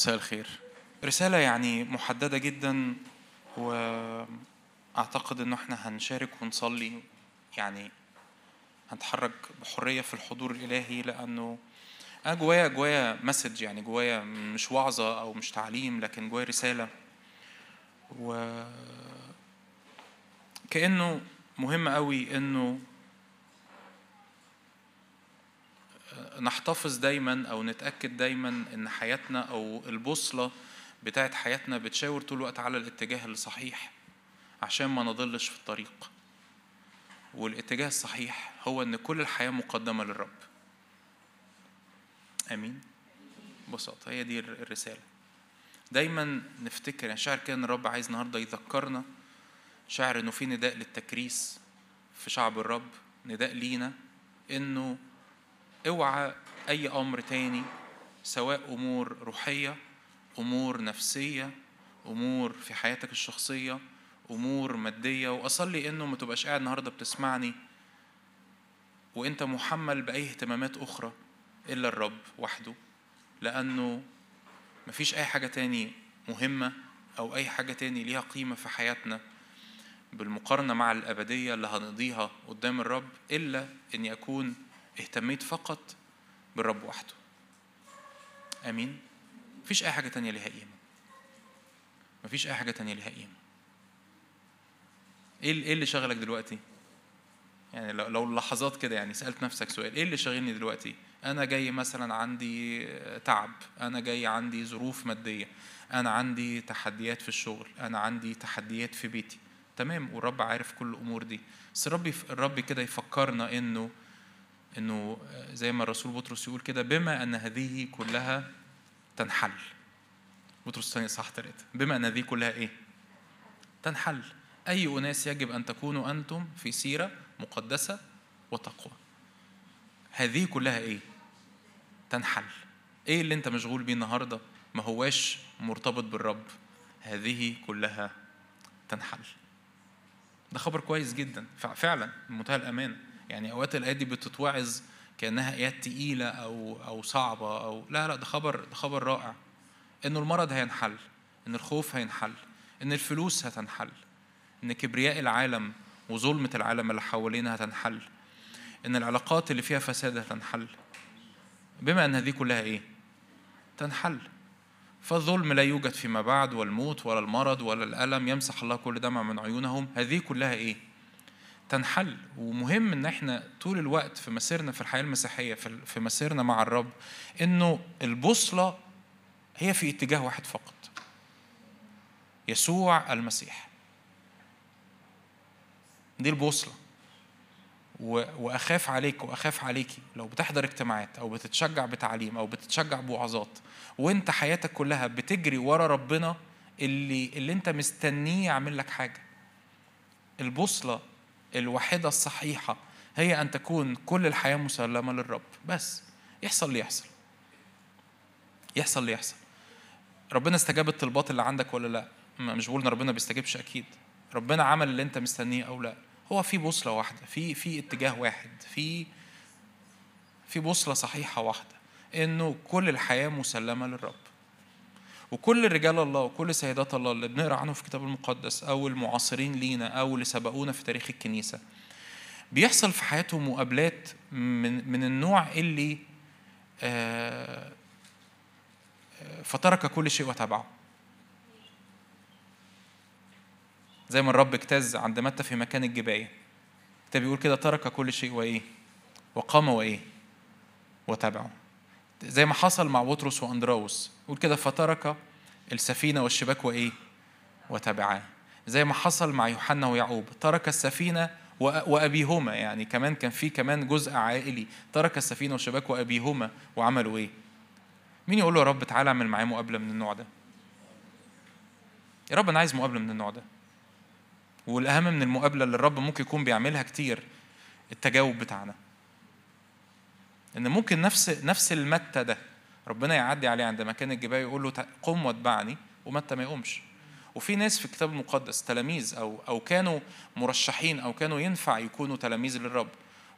مساء الخير. رسالة يعني محددة جدا وأعتقد إنه إحنا هنشارك ونصلي يعني هنتحرك بحرية في الحضور الإلهي لأنه أنا جوايا جوايا مسج يعني جوايا مش وعظة أو مش تعليم لكن جوايا رسالة. و كأنه مهم قوي إنه نحتفظ دايما أو نتأكد دايما إن حياتنا أو البوصلة بتاعت حياتنا بتشاور طول الوقت على الاتجاه الصحيح عشان ما نضلش في الطريق. والاتجاه الصحيح هو إن كل الحياة مقدمة للرب. آمين. ببساطة هي دي الرسالة. دايما نفتكر يعني كده إن الرب عايز النهارده يذكرنا شاعر إنه في نداء للتكريس في شعب الرب نداء لينا إنه أوعى أي أمر تاني سواء أمور روحية أمور نفسية أمور في حياتك الشخصية أمور مادية وأصلي إنه ما تبقاش قاعد النهارده بتسمعني وأنت محمل بأي اهتمامات أخرى إلا الرب وحده لأنه مفيش أي حاجة تاني مهمة أو أي حاجة تاني ليها قيمة في حياتنا بالمقارنة مع الأبدية اللي هنقضيها قدام الرب إلا ان يكون اهتميت فقط بالرب وحده. آمين. مفيش أي حاجة تانية ليها قيمة. مفيش أي حاجة تانية ليها قيمة. إيه إيه اللي شغلك دلوقتي؟ يعني لو لحظات كده يعني سألت نفسك سؤال إيه اللي شاغلني دلوقتي؟ أنا جاي مثلا عندي تعب أنا جاي عندي ظروف مادية أنا عندي تحديات في الشغل أنا عندي تحديات في بيتي. تمام والرب عارف كل الأمور دي. بس الرب الرب كده يفكرنا إنه إنه زي ما الرسول بطرس يقول كده بما أن هذه كلها تنحل. بطرس الثاني صح ثلاثة بما أن هذه كلها إيه؟ تنحل. أي أناس يجب أن تكونوا أنتم في سيرة مقدسة وتقوى. هذه كلها إيه؟ تنحل. إيه اللي أنت مشغول بيه النهارده؟ ما هواش مرتبط بالرب. هذه كلها تنحل. ده خبر كويس جدا. فعلا بمنتهى الامانه يعني أوقات الآيات دي بتتوعظ كأنها آيات تقيلة أو أو صعبة أو لا لا ده خبر ده خبر رائع. انه المرض هينحل إن الخوف هينحل إن الفلوس هتنحل إن كبرياء العالم وظلمة العالم اللي حوالينا هتنحل إن العلاقات اللي فيها فساد هتنحل. بما إن هذه كلها إيه؟ تنحل. فالظلم لا يوجد فيما بعد والموت ولا المرض ولا الألم يمسح الله كل دمع من عيونهم. هذه كلها إيه؟ تنحل. ومهم إن إحنا طول الوقت في مسيرنا في الحياة المسيحية في مسيرنا مع الرب إنه البوصلة هي في اتجاه واحد فقط. يسوع المسيح. دي البوصلة. وأخاف عليك وأخاف عليكي. لو بتحضر اجتماعات أو بتتشجع بتعليم أو بتتشجع بوعظات وإنت حياتك كلها بتجري ورا ربنا اللي اللي إنت مستنيه يعمل لك حاجة. البوصلة الوحيدة الصحيحة هي أن تكون كل الحياة مسلمة للرب. بس يحصل اللي يحصل. يحصل اللي يحصل. ربنا استجاب الطلبات اللي عندك ولا لا؟ مش بقول إن ربنا بيستجيبش أكيد. ربنا عمل اللي أنت مستنيه أو لا. هو في بوصلة واحدة في في اتجاه واحد في في بوصلة صحيحة واحدة إنه كل الحياة مسلمة للرب. وكل رجال الله وكل سيدات الله اللي بنقرأ عنهم في الكتاب المقدس أو المعاصرين لينا أو اللي سبقونا في تاريخ الكنيسة بيحصل في حياتهم مقابلات من من النوع اللي فترك كل شيء وتبعه. زي ما الرب اجتاز عند متى في مكان الجباية الكتاب بيقول كده ترك كل شيء وإيه؟ وقام وإيه؟ وتبعه. زي ما حصل مع بطرس وأندراوس. يقول كده فترك السفينة والشباك وإيه؟ وتبعاه. زي ما حصل مع يوحنا ويعقوب. ترك السفينة وأبيهما يعني كمان كان في كمان جزء عائلي. ترك السفينة والشباك وأبيهما وعملوا إيه؟ مين يقول له يا رب تعالى اعمل معايا مقابلة من النوع ده؟ يا رب أنا عايز مقابلة من النوع ده. والأهم من المقابلة اللي الرب ممكن يكون بيعملها كتير التجاوب بتاعنا. إن ممكن نفس نفس المتى ده ربنا يعدي عليه عند مكان الجبال يقول له قم واتبعني ومتى ما يقومش. وفي ناس في الكتاب المقدس تلاميذ أو أو كانوا مرشحين أو كانوا ينفع يكونوا تلاميذ للرب.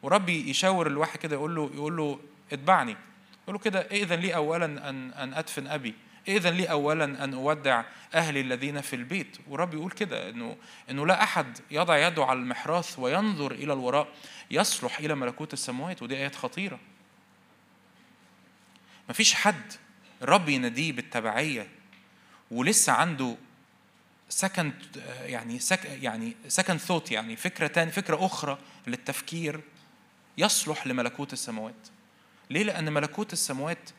ورب يشاور الواحد كده يقول له يقول له اتبعني. يقول له كده ائذن لي اولا أن أن أدفن أبي؟ إذا لي أولا أن أودع أهلي الذين في البيت؟ ورب يقول كده إنه إنه لا أحد يضع يده على المحراث وينظر إلى الوراء يصلح إلى ملكوت السماوات. ودي آيات خطيرة. مفيش حد الرب يناديه بالتبعية ولسه عنده second يعني sec يعني second thought يعني فكرة تاني فكرة أخرى للتفكير يصلح لملكوت السماوات. ليه؟ لأن ملكوت السماوات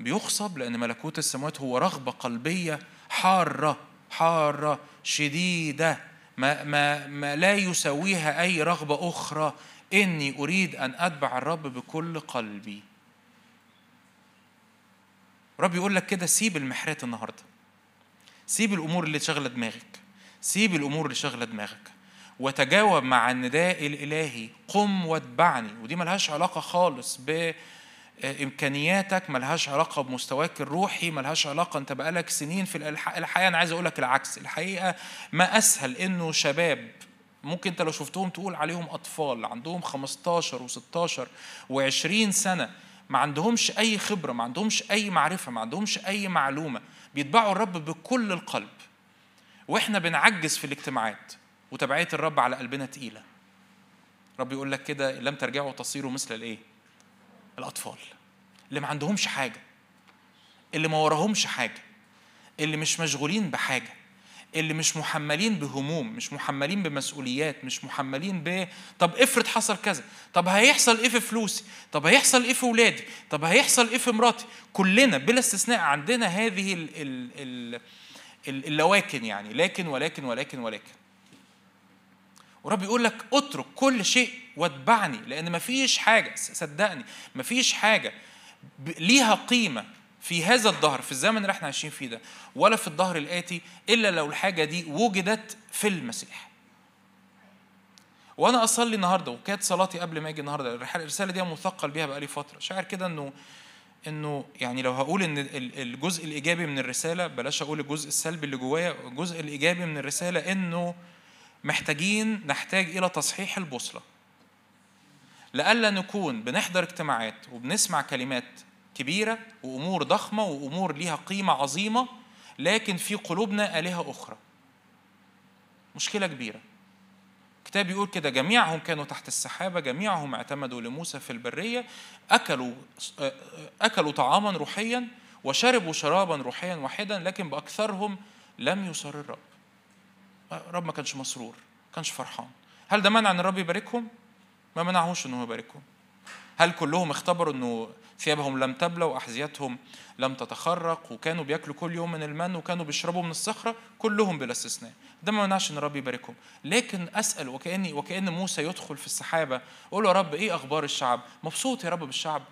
بيخصب لأن ملكوت السماوات هو رغبة قلبية حارة حارة شديدة ما, ما, ما لا يساويها أي رغبة أخرى. إني أريد أن أتبع الرب بكل قلبي. رب يقول لك كده سيب المحرات النهارده. سيب الأمور اللي شغله دماغك. سيب الأمور اللي شغله دماغك. وتجاوب مع النداء الإلهي. قم واتبعني. ودي ملهاش علاقة خالص ب امكانياتك ملهاش علاقة بمستواك الروحي ملهاش علاقة أنت بقالك سنين في الحقيقة أنا عايز أقول لك العكس. الحقيقة ما أسهل إنه شباب ممكن أنت لو شفتهم تقول عليهم أطفال عندهم 15 و16 و20 سنة ما عندهمش أي خبرة ما عندهمش أي معرفة ما عندهمش أي معلومة. بيتبعوا الرب بكل القلب. وإحنا بنعجز في الاجتماعات وتبعية الرب على قلبنا تقيلة. رب يقول لك كده لم ترجعوا تصيروا مثل الإيه؟ الأطفال. اللي ما عندهمش حاجة. اللي ما وراهمش حاجة. اللي مش مشغولين بحاجة. اللي مش محملين بهموم مش محملين بمسؤوليات مش محملين ب طب افرض حصل كذا طب هيحصل إيه في فلوسي؟ طب هيحصل إيه في ولادي؟ طب هيحصل إيه في مراتي؟ كلنا بلا استثناء عندنا هذه ال ال ال اللواكن يعني لكن ولكن ولكن ولكن. ورب يقول لك اترك كل شيء واتبعني لأن مفيش حاجة صدقني مفيش حاجة ليها قيمة. في هذا الظهر في الزمن اللي إحنا عايشين فيه ده ولا في الظهر الآتي إلا لو الحاجة دي وجدت في المسيح. وأنا أصلي النهاردة وكانت صلاتي قبل ما أجي النهاردة الرسالة دي مثقل بيها بقالي فترة. شاعر كده إنه إنه يعني لو هقول إن الجزء الإيجابي من الرسالة بلاش أقول الجزء السلبي اللي جوايا الجزء الإيجابي من الرسالة إنه محتاجين نحتاج إلى تصحيح البوصلة. لألا نكون بنحضر اجتماعات وبنسمع كلمات كبيرة وأمور ضخمة وأمور ليها قيمة عظيمة لكن في قلوبنا آلهة أخرى. مشكلة كبيرة. الكتاب يقول كده جميعهم كانوا تحت السحابة جميعهم اعتمدوا لموسى في البرية أكلوا أكلوا طعاما روحيا وشربوا شرابا روحيا واحدا لكن بأكثرهم لم يسر الرب. الرب ما كانش مسرور ما كانش فرحان. هل ده منع إن الرب يباركهم؟ ما منعهوش انه يباركهم. هل كلهم اختبروا إنه ثيابهم لم تبلى وأحذيتهم لم تتخرق وكانوا بياكلوا كل يوم من المن وكانوا بيشربوا من الصخرة كلهم بلا استثناء. ده ما منعش إن الرب يباركهم. لكن أسأل وكاني وكأن موسى يدخل في السحابة أقول له يا رب إيه أخبار الشعب؟ مبسوط يا رب بالشعب؟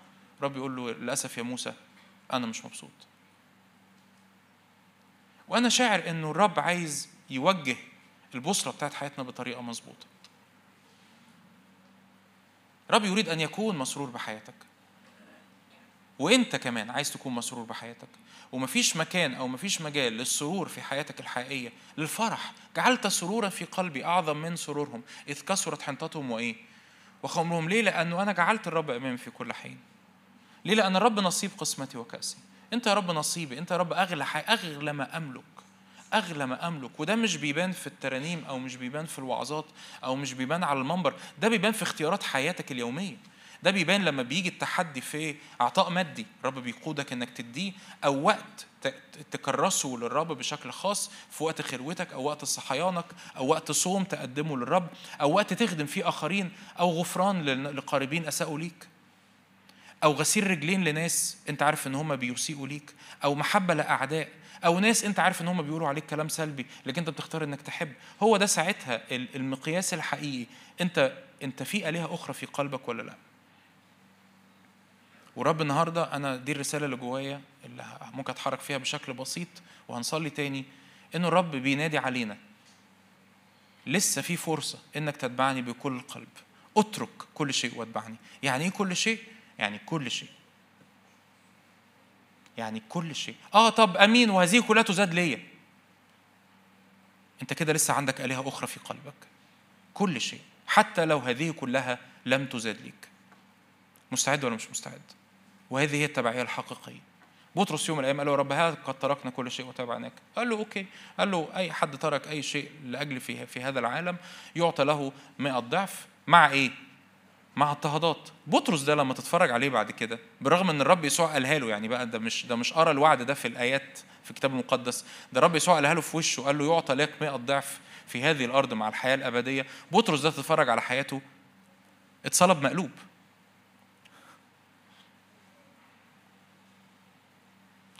رب يقول له للأسف يا موسى أنا مش مبسوط. وأنا شاعر انه الرب عايز يوجه البصره بتاعت حياتنا بطريقة مظبوطة. رب يريد أن يكون مسرور بحياتك. وانت كمان عايز تكون مسرور بحياتك. ومفيش مكان أو مفيش مجال للسرور في حياتك الحقيقية للفرح. جعلت سرورا في قلبي أعظم من سرورهم. إذ كثرت حنطتهم وإيه؟ وخمرهم. ليه؟ لأنه أنا جعلت الرب أمامي في كل حين. ليه؟ لأن الرب نصيب قسمتي وكأسي. أنت يا رب نصيبي. أنت يا رب أغلى حي... أغلى ما أملك. أغلى ما أملك. وده مش بيبان في الترانيم أو مش بيبان في الوعظات أو مش بيبان على المنبر. ده بيبان في اختيارات حياتك اليومية. ده بيبان لما بيجي التحدي في عطاء مادي الرب بيقودك انك تديه أو وقت تكرسه للرب بشكل خاص في وقت خلوتك أو وقت صحيانك أو وقت صوم تقدمه للرب أو وقت تخدم فيه آخرين أو غفران لقاربين أساءوا ليك أو غسيل رجلين لناس انت عارف ان هم بيسيئوا ليك أو محبة لأعداء أو ناس انت عارف ان هم بيقولوا عليك كلام سلبي لكن انت بتختار انك تحب. هو ده ساعتها المقياس الحقيقي. انت انت في آلهة أخرى في قلبك ولا لأ؟ ورب النهارده أنا دي الرسالة اللي جوايا اللي ممكن أتحرك فيها بشكل بسيط وهنصلي تاني انه الرب بينادي علينا. لسه في فرصة إنك تتبعني بكل القلب اترك كل شيء واتبعني. يعني إيه كل شيء؟ يعني كل شيء. يعني كل شيء. آه طب أمين وهذه كلها تزاد ليا. أنت كده لسه عندك آلهة أخرى في قلبك. كل شيء. حتى لو هذه كلها لم تزاد ليك. مستعد ولا مش مستعد؟ وهذه هي التبعية الحقيقية. بطرس يوم من الأيام قال له رب هذا قد تركنا كل شيء وتابعناك قال له أوكي. قال له أي حد ترك أي شيء لأجل في في هذا العالم يعطى له 100 ضعف. مع إيه؟ مع اضطهادات. بطرس ده لما تتفرج عليه بعد كده بالرغم إن الرب يسوع قالها له يعني بقى ده مش ده مش قرأ الوعد ده في الآيات في الكتاب المقدس ده الرب يسوع قالها له في وشه قال له يعطى لك 100 ضعف في هذه الأرض مع الحياة الأبدية. بطرس ده تتفرج على حياته اتصلب مقلوب.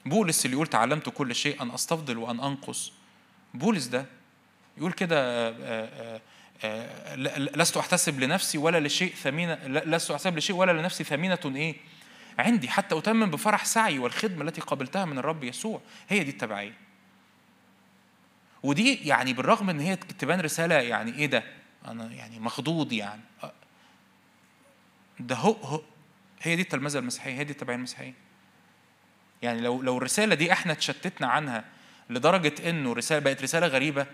بولس اللي يقول تعلمت كل شيء أن أستفضل وأن أنقص. بولس ده يقول كده آه، آه، آه، لست أحتسب لنفسي ولا لشيء ثمينة لست أحتسب لشيء ولا لنفسي ثمينة إيه؟ عندي. حتى أتمم بفرح سعي والخدمة التي قبلتها من الرب يسوع. هي دي التبعية. ودي يعني بالرغم إن هي تبان رسالة يعني إيه ده؟ أنا يعني مخضوض يعني. ده هو, هو هي دي التلمذة المسيحية هي دي التبعية المسيحية. يعني لو لو الرسالة دي إحنا اتشتتنا عنها لدرجة انه رسالة بقت رسالة غريبة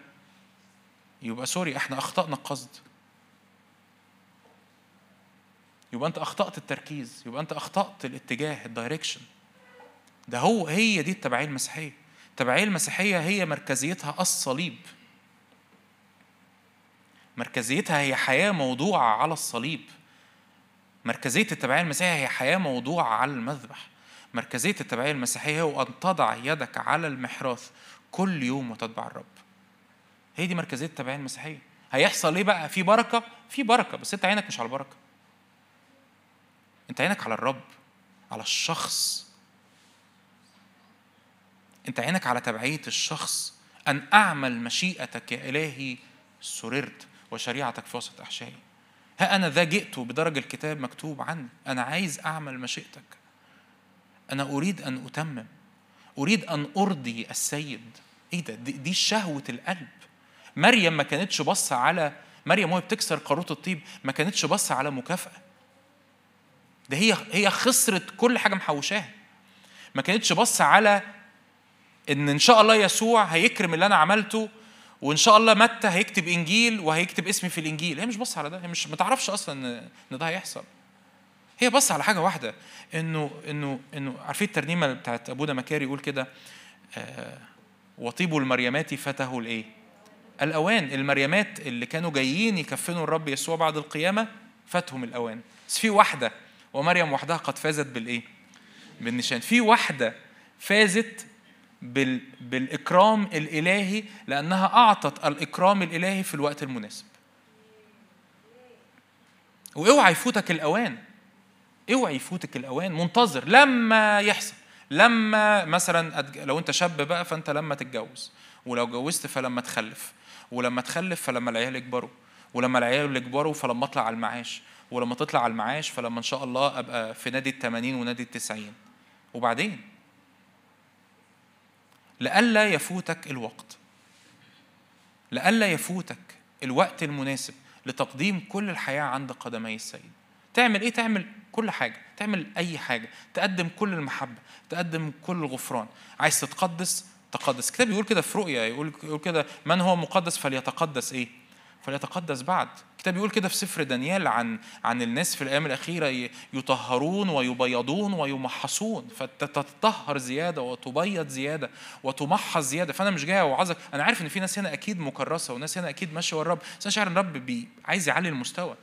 يبقى سوري إحنا أخطأنا القصد. يبقى انت أخطأت التركيز يبقى انت أخطأت الاتجاه الدايركشن ده هو هي دي التبعية المسيحية. التبعية المسيحية هي مركزيتها الصليب. مركزيتها هي حياة موضوعة على الصليب. مركزية التبعية المسيحية هي حياة موضوعة على المذبح. مركزية التبعية المسيحية هو أن تضع يدك على المحراث كل يوم وتتبع الرب. هي دي مركزية التبعية المسيحية. هيحصل إيه بقى؟ في بركة؟ في بركة بس أنت عينك مش على البركة. أنت عينك على الرب على الشخص. أنت عينك على تبعية الشخص. أن أعمل مشيئتك يا إلهي سررت وشريعتك في وسط أحشائي. ها أنا ذا جئت بدرج الكتاب مكتوب عني أنا عايز أعمل مشيئتك. أنا أريد أن أتمم. أريد أن أرضي السيد. إيه ده؟ دي, شهوة القلب. مريم ما كانتش بص على مريم وهي بتكسر قاروط الطيب ما كانتش بص على مكافأة. ده هي هي خسرت كل حاجة محوشاها. ما كانتش بص على إن إن شاء الله يسوع هيكرم اللي أنا عملته وإن شاء الله متى هيكتب إنجيل وهيكتب اسمي في الإنجيل. هي مش بص على ده. هي مش ما تعرفش أصلا إن ده هيحصل. هي بص على حاجة واحدة إنه إنه إنه عارفين الترنيمة بتاعت ابونا مكاري يقول كده آه وطيب المريمات فته الإيه؟ الأوان المريمات اللي كانوا جايين يكفنوا الرب يسوع بعد القيامة فاتهم الأوان بس في واحدة ومريم وحدها قد فازت بالإيه؟ بالنشان في واحدة فازت بال... بالإكرام الإلهي لأنها أعطت الإكرام الإلهي في الوقت المناسب وأوعى يفوتك الأوان اوعي يفوتك الاوان منتظر لما يحصل. لما مثلا لو انت شاب بقى فانت لما تتجوز ولو جوزت فلما تخلف ولما تخلف فلما العيال يكبروا ولما العيال يكبروا فلما اطلع على المعاش ولما تطلع على المعاش فلما إن شاء الله أبقى في نادي الثمانين ونادي التسعين. وبعدين؟ لئلا يفوتك الوقت. لئلا يفوتك الوقت المناسب لتقديم كل الحياة عند قدمي السيد. تعمل إيه؟ تعمل كل حاجة تعمل أي حاجة تقدم كل المحبة تقدم كل الغفران. عايز تتقدس؟ تقدس. الكتاب يقول كده في رؤيا يقول يقول كده من هو مقدس فليتقدس إيه؟ فليتقدس بعد. الكتاب يقول كده في سفر دانيال عن عن الناس في الأيام الأخيرة يطهرون ويبيضون ويمحصون. فتتطهر زيادة وتبيض زيادة وتمحص زيادة. فأنا مش جاي أوعظك. أنا عارف إن في ناس هنا أكيد مكرسة وناس هنا أكيد ماشية ورا الرب بس أنا شاعر إن الرب عايز يعلي المستوى.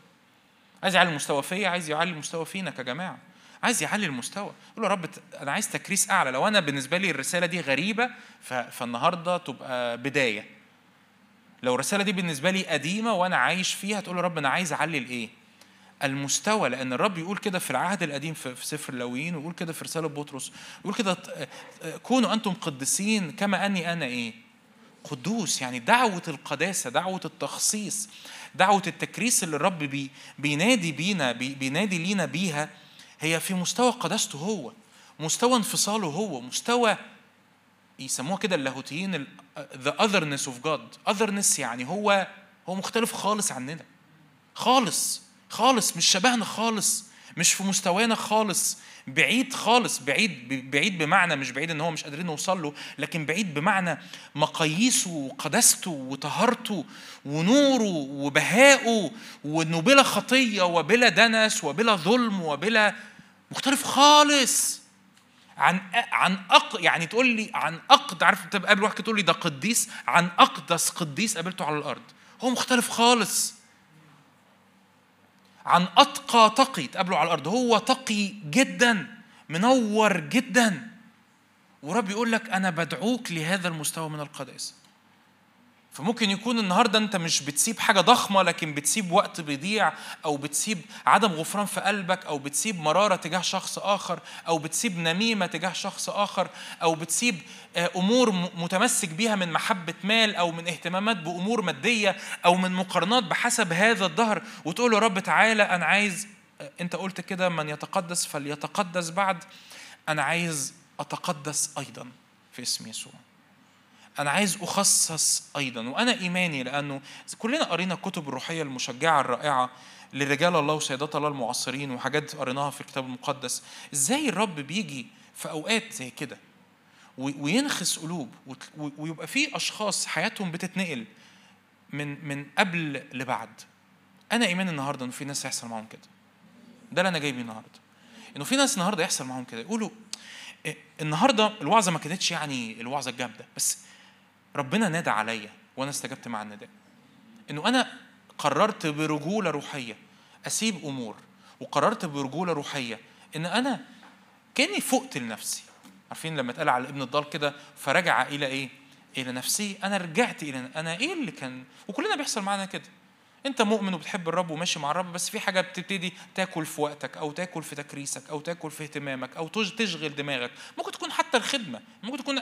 عايز يعلي المستوى فيا عايز يعلي المستوى فينا كجماعة. عايز يعلي المستوى. يقول له يا رب أنا عايز تكريس أعلى. لو أنا بالنسبة لي الرسالة دي غريبة فالنهاردة تبقى بداية. لو الرسالة دي بالنسبة لي قديمة وأنا عايش فيها تقول له رب أنا عايز أعلي الايه المستوى. لأن الرب يقول كده في العهد القديم في سفر اللاويين ويقول كده في رسالة بطرس يقول كده كونوا أنتم قدسين كما أني أنا إيه؟ قدوس يعني دعوة القداسة دعوة التخصيص دعوة التكريس اللي الرب بي بينادي بينا بي بينادي لينا بيها هي في مستوى قداسته هو مستوى انفصاله هو مستوى يسموها كده اللاهوتيين the otherness of God. Otherness يعني هو هو مختلف خالص عننا. خالص خالص مش شبهنا خالص. مش في مستوانا خالص. بعيد خالص. بعيد بعيد بمعنى مش بعيد إن هو مش قادرين نوصل له لكن بعيد بمعنى مقاييسه وقداسته وطهارته ونوره وبهائه وانه بلا خطية وبلا دنس وبلا ظلم وبلا مختلف خالص. عن عن أق يعني تقول لي عن أقد عارف أنت قابل واحد تقول لي ده قديس؟ عن أقدس قديس قابلته على الأرض. هو مختلف خالص. عن أتقى تقي تقابله على الأرض. هو تقي جدا منور جدا. ورب يقول لك أنا بدعوك لهذا المستوى من القداسة فممكن يكون النهارده انت مش بتسيب حاجة ضخمة لكن بتسيب وقت بيضيع أو بتسيب عدم غفران في قلبك أو بتسيب مرارة تجاه شخص آخر أو بتسيب نميمة تجاه شخص آخر أو بتسيب آه، أمور متمسك بيها من محبة مال أو من اهتمامات بأمور مادية أو من مقارنات بحسب هذا الظهر وتقول له رب تعالى أنا عايز آه، أنت قلت كده من يتقدس فليتقدس بعد أنا عايز أتقدس أيضا في اسم يسوع. أنا عايز أخصص أيضا وأنا إيماني لأنه كلنا قرينا الكتب الروحية المشجعة الرائعة لرجال الله وسيدات الله المعاصرين وحاجات قريناها في الكتاب المقدس. إزاي الرب بيجي في أوقات زي كده وينخس قلوب ويبقى في أشخاص حياتهم بتتنقل من من قبل لبعد؟ أنا إيماني النهاردة إنه في ناس هيحصل معاهم كده. ده اللي أنا جايبه النهاردة. إنه في ناس النهاردة يحصل معاهم كده. يقولوا إيه، النهارده الوعظة ما كانتش يعني الوعظة الجامدة بس ربنا نادى عليا وأنا استجبت مع النداء. إنه أنا قررت برجولة روحية أسيب أمور وقررت برجولة روحية إن أنا كأني فقت لنفسي. عارفين لما اتقال على ابن الضال كده فرجع إلى إيه؟ إلى نفسي. أنا رجعت إلى أنا إيه اللي كان؟ وكلنا بيحصل معانا كده. انت مؤمن وبتحب الرب وماشي مع الرب بس في حاجة بتبتدي تاكل في وقتك أو تاكل في تكريسك أو تاكل في اهتمامك أو تشغل دماغك. ممكن تكون حتى الخدمة ممكن تكون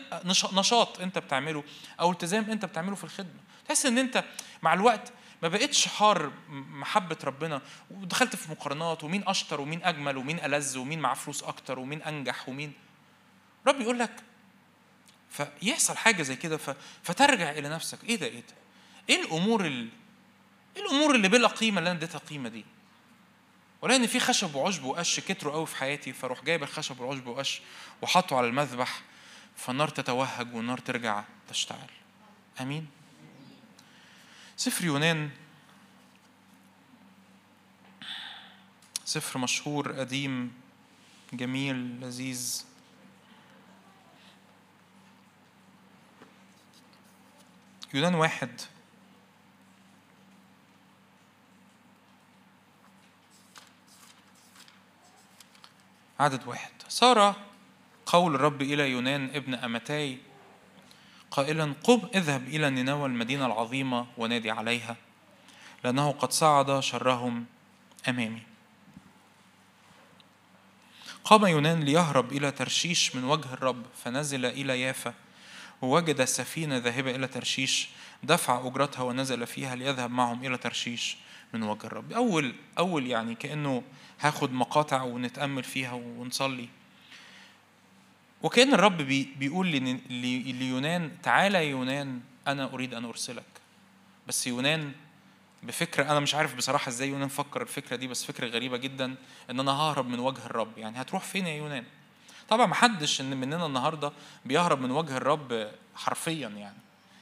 نشاط انت بتعمله أو التزام انت بتعمله في الخدمة. تحس إن انت مع الوقت ما بقتش حار محبة ربنا ودخلت في مقارنات ومين أشطر ومين أجمل ومين ألذ ومين معاه فلوس أكتر ومين أنجح ومين. رب يقول لك فيحصل حاجة زي كده فترجع إلى نفسك. إيه ده إيه ده؟ إيه الأمور اللي إيه الأمور اللي بلا قيمة اللي أنا اديتها قيمه دي؟ ولأن في خشب وعشب وقش كتروا قوي في حياتي فأروح جايب الخشب والعشب وقش وحطه على المذبح فالنار تتوهج والنار ترجع تشتعل. آمين؟ سفر يونان. سفر مشهور قديم جميل لذيذ. يونان واحد. عدد واحد. صار قول الرب إلى يونان ابن أمتاي قائلا قم اذهب إلى نينوى المدينة العظيمة ونادي عليها لأنه قد صعد شرهم أمامي. قام يونان ليهرب إلى ترشيش من وجه الرب فنزل إلى يافا ووجد سفينة ذاهبة إلى ترشيش دفع أجرتها ونزل فيها ليذهب معهم إلى ترشيش من وجه الرب. أول أول يعني كأنه هاخد مقاطع ونتأمل فيها ونصلي. وكأن الرب بيقول ليونان تعالى يا يونان أنا أريد أن أرسلك. بس يونان بفكرة أنا مش عارف بصراحة إزاي يونان فكر الفكرة دي بس فكرة غريبة جدا إن أنا ههرب من وجه الرب. يعني هتروح فين يا يونان؟ طبعا محدش إن مننا النهاردة بيهرب من وجه الرب حرفيا يعني.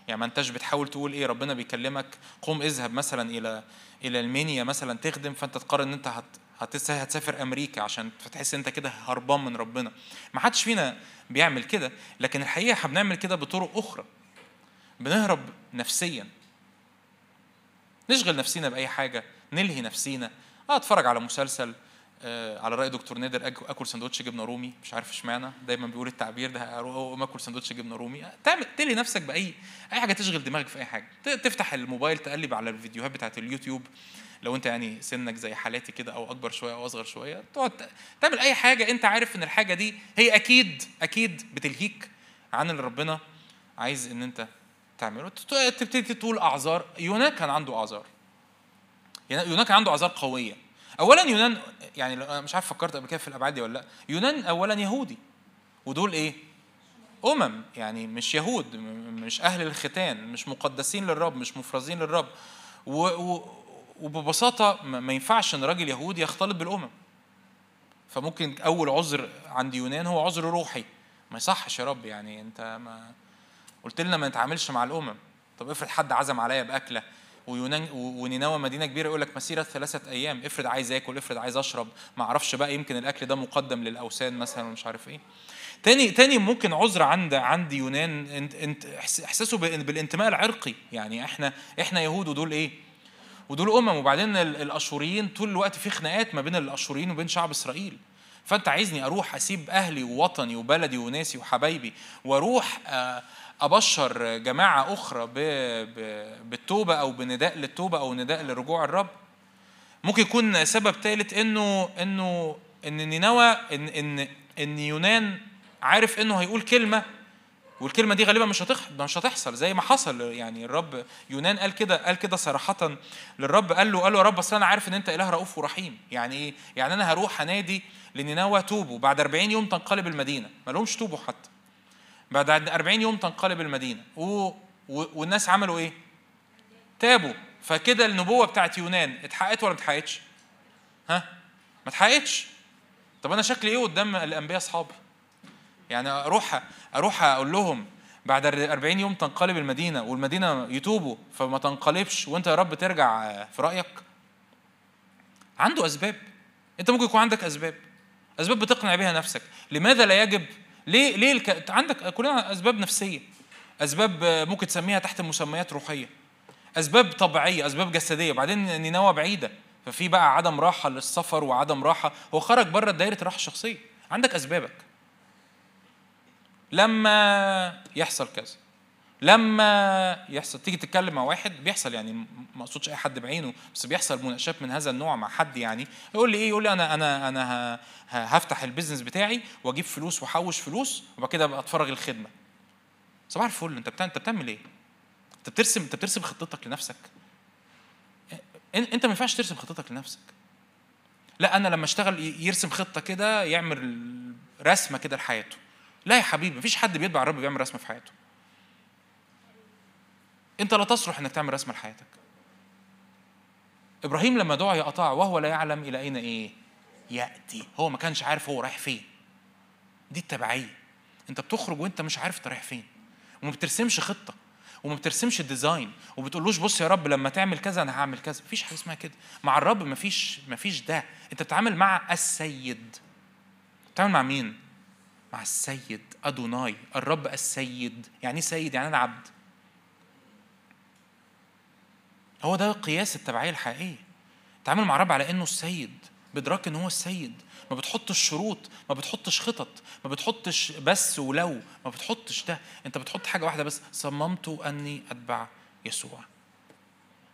يعني ما أنتش بتحاول تقول إيه ربنا بيكلمك قوم اذهب مثلا إلى إلى المنيا مثلا تخدم فأنت تقرر إن أنت هتسافر أمريكا عشان فتحس أنت كده هربان من ربنا. ما حدش فينا بيعمل كده لكن الحقيقة إحنا بنعمل كده بطرق أخرى. بنهرب نفسيا. نشغل نفسينا بأي حاجة نلهي نفسينا آه أتفرج على مسلسل على رأي دكتور نادر آكل سندوتش جبنة رومي. مش عارف اشمعنى؟ دايما بيقول التعبير ده أقوم آكل سندوتش جبنة رومي. تعمل تلهي نفسك بأي أي حاجة تشغل دماغك في أي حاجة. تفتح الموبايل تقلب على الفيديوهات بتاعت اليوتيوب. لو أنت يعني سنك زي حالاتي كده أو أكبر شوية أو أصغر شوية تقعد تعمل أي حاجة أنت عارف إن الحاجة دي هي أكيد أكيد بتلهيك عن اللي ربنا عايز إن أنت تعمله. تبتدي تقول أعذار. يونان كان عنده أعذار. يونان كان عنده أعذار قوية. اولا يونان يعني مش عارف فكرت قبل كده في الأبعاد دي ولا لأ. يونان اولا يهودي ودول إيه؟ أمم يعني مش يهود مش أهل الختان مش مقدسين للرب مش مفرزين للرب. و, و وببساطة ما ينفعش إن راجل يهودي يختلط بالأمم. فممكن أول عذر عند يونان هو عذر روحي. ما يصحش يا رب يعني أنت ما قلت لنا ما نتعاملش مع الأمم. طب افرض حد عزم عليا بأكلة. ونينوى مدينة كبيرة يقول لك مسيرة ثلاثة أيام إفرض عايز آكل إفرض عايز أشرب ما أعرفش بقى يمكن الأكل ده مقدم للأوثان مثلا مش عارف إيه. تاني تاني ممكن عذر عند عند يونان انت انت إحساسه بالانتماء العرقي. يعني إحنا إحنا يهود ودول إيه؟ ودول أمم. وبعدين الأشوريين طول الوقت في خناقات ما بين الأشوريين وبين شعب إسرائيل. فأنت عايزني أروح أسيب أهلي ووطني وبلدي وناسي وحبايبي وأروح آه، أبشر جماعة أخرى بالتوبة أو بنداء للتوبة أو نداء لرجوع الرب. ممكن يكون سبب ثالث انه إنه إن نينوى ان ان إن يونان عارف إنه هيقول كلمة والكلمة دي غالبا مش مش هتحصل زي ما حصل يعني الرب يونان قال كده قال كده صراحة للرب قال له قال له يا رب اصل أنا عارف إن أنت إله رؤوف ورحيم. يعني إيه؟ يعني أنا هروح أنادي لنينوى توبوا. بعد 40 يوم تنقلب المدينة. ما لهمش توبوا حتى. بعد 40 يوم تنقلب المدينة. و... و... والناس عملوا إيه؟ تابوا. فكده النبوة بتاعت يونان اتحققت ولا ما اتحققتش؟ ها؟ ما اتحققتش. طب أنا شكلي إيه قدام الأنبياء أصحابي؟ يعني أروح أروح أقول لهم بعد 40 يوم تنقلب المدينة والمدينة يتوبوا فما تنقلبش وأنت يا رب ترجع في رأيك؟ عنده أسباب. أنت ممكن يكون عندك أسباب. أسباب بتقنع بها نفسك. لماذا لا يجب ليه ليه الك... عندك كلنا أسباب نفسية. أسباب ممكن تسميها تحت مسميات روحية. أسباب طبيعية أسباب جسدية. بعدين نينوى بعيدة. ففي بقى عدم راحة للسفر وعدم راحة. هو خرج بره دايرة الراحه الشخصيه عندك أسبابك. لما يحصل كذا. لما يحصل تيجي تتكلم مع واحد بيحصل يعني ما أقصدش أي حد بعينه بس بيحصل مناقشات من هذا النوع مع حد يعني يقول لي إيه؟ يقول لي أنا أنا أنا هفتح البيزنس بتاعي وأجيب فلوس وأحوش فلوس وبعد كده أبقى اتفرغ الخدمه صباح الفل أنت أنت بتعمل إيه؟ أنت بترسم أنت بترسم خطتك لنفسك. أنت ما ينفعش ترسم خطتك لنفسك. لا أنا لما أشتغل يرسم خطة كده يعمل رسمة كده لحياته. لا يا حبيبي مفيش حد بيتبع الرب بيعمل رسمة في حياته. انت لا تصلح انك تعمل رسمه لحياتك. إبراهيم لما دعا يقطع وهو لا يعلم إلى أين إيه يأتي. هو ما كانش عارف هو رايح فين. دي التبعية. انت بتخرج وانت مش عارف انت رايح فين. وما بترسمش خطة. وما بترسمش ال design. وما بتقولوش بص يا رب لما تعمل كذا أنا هعمل كذا. مفيش حاجة اسمها كده. مع الرب مفيش مفيش ده. انت بتتعامل مع السيد. بتتعامل مع مين؟ مع السيد أدوناي. الرب السيد. يعني إيه سيد؟ يعني أنا عبد هو ده قياس التبعية الحقيقية. تعامل مع الرب على إنه السيد بإدراك إن هو السيد. ما بتحطش شروط ما بتحطش خطط ما بتحطش بس ولو ما بتحطش ده. أنت بتحط حاجة واحدة بس صممت أني أتبع يسوع.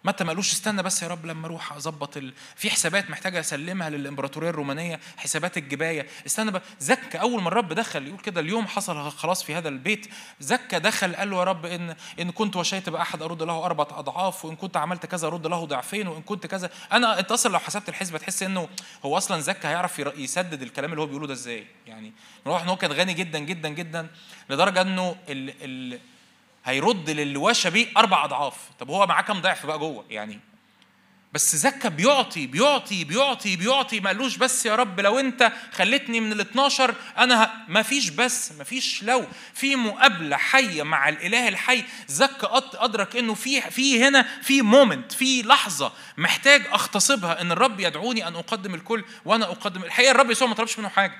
متى ما قالوش استنى بس يا رب لما أروح اظبط ال... في حسابات محتاجة اسلمها للامبراطورية الرومانية حسابات الجباية. استنى بقى زكى أول ما الرب دخل يقول كده اليوم حصل خلاص في هذا البيت. زكى دخل قال له يا رب ان إن كنت وشيت باحد أرد له أربع أضعاف وإن كنت عملت كذا أرد له ضعفين وإن كنت كذا. أنا انت أصلا لو حسبت الحسبة تحس إنه هو أصلا زكى هيعرف يسدد الكلام اللي هو بيقوله ده إزاي؟ يعني نروح إن هو كان غني جدا جدا جدا لدرجة إنه ال... ال... هيرد للي بيه أربع أضعاف. طب هو معاه كام ضعف بقى جوه؟ يعني بس زكى بيعطي بيعطي بيعطي بيعطي. ما قالوش بس يا رب لو انت خلتني من ال 12 أنا ما فيش بس ما فيش لو. في مقابلة حية مع الإله الحي. زكى أدرك إنه في في هنا في مومنت في لحظة محتاج اغتصبها إن الرب يدعوني أن أقدم الكل وأنا أقدم الحقيقة الرب يسوع ما طلبش منه حاجة.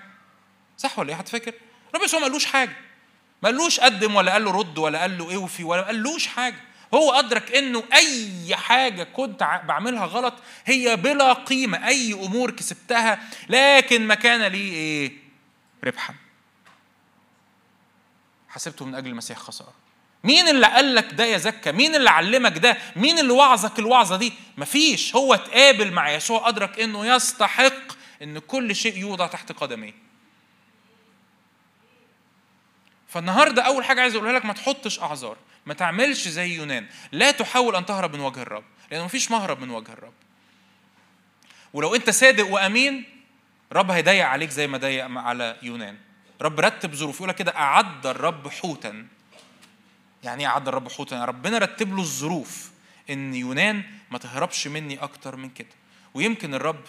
صح ولا إيه؟ حد فاكر الرب يسوع ما قالوش حاجة. ما قالوش قدم ولا قال له رد ولا قال له اوفي ولا قالوش حاجة. هو أدرك إنه أي حاجة كنت بعملها غلط هي بلا قيمة. أي أمور كسبتها لكن ما كان لي إيه؟ ربحا. حسبته من أجل المسيح خسارة. مين اللي قال لك ده يا زكا؟ مين اللي علمك ده؟ مين اللي وعظك الوعظة دي؟ مفيش. هو اتقابل مع يسوع أدرك إنه يستحق إن كل شيء يوضع تحت قدميه. فالنهارده أول حاجة عايز أقولها لك ما تحطش أعذار ما تعملش زي يونان. لا تحاول أن تهرب من وجه الرب لأن مفيش مهرب من وجه الرب. ولو أنت صادق وأمين رب هيضيق عليك زي ما ضيق على يونان. رب رتب ظروف يقول كده أعد الرب حوتا. يعني إيه أعد الرب حوتا؟ ربنا رتب له الظروف إن يونان ما تهربش مني أكتر من كده. ويمكن الرب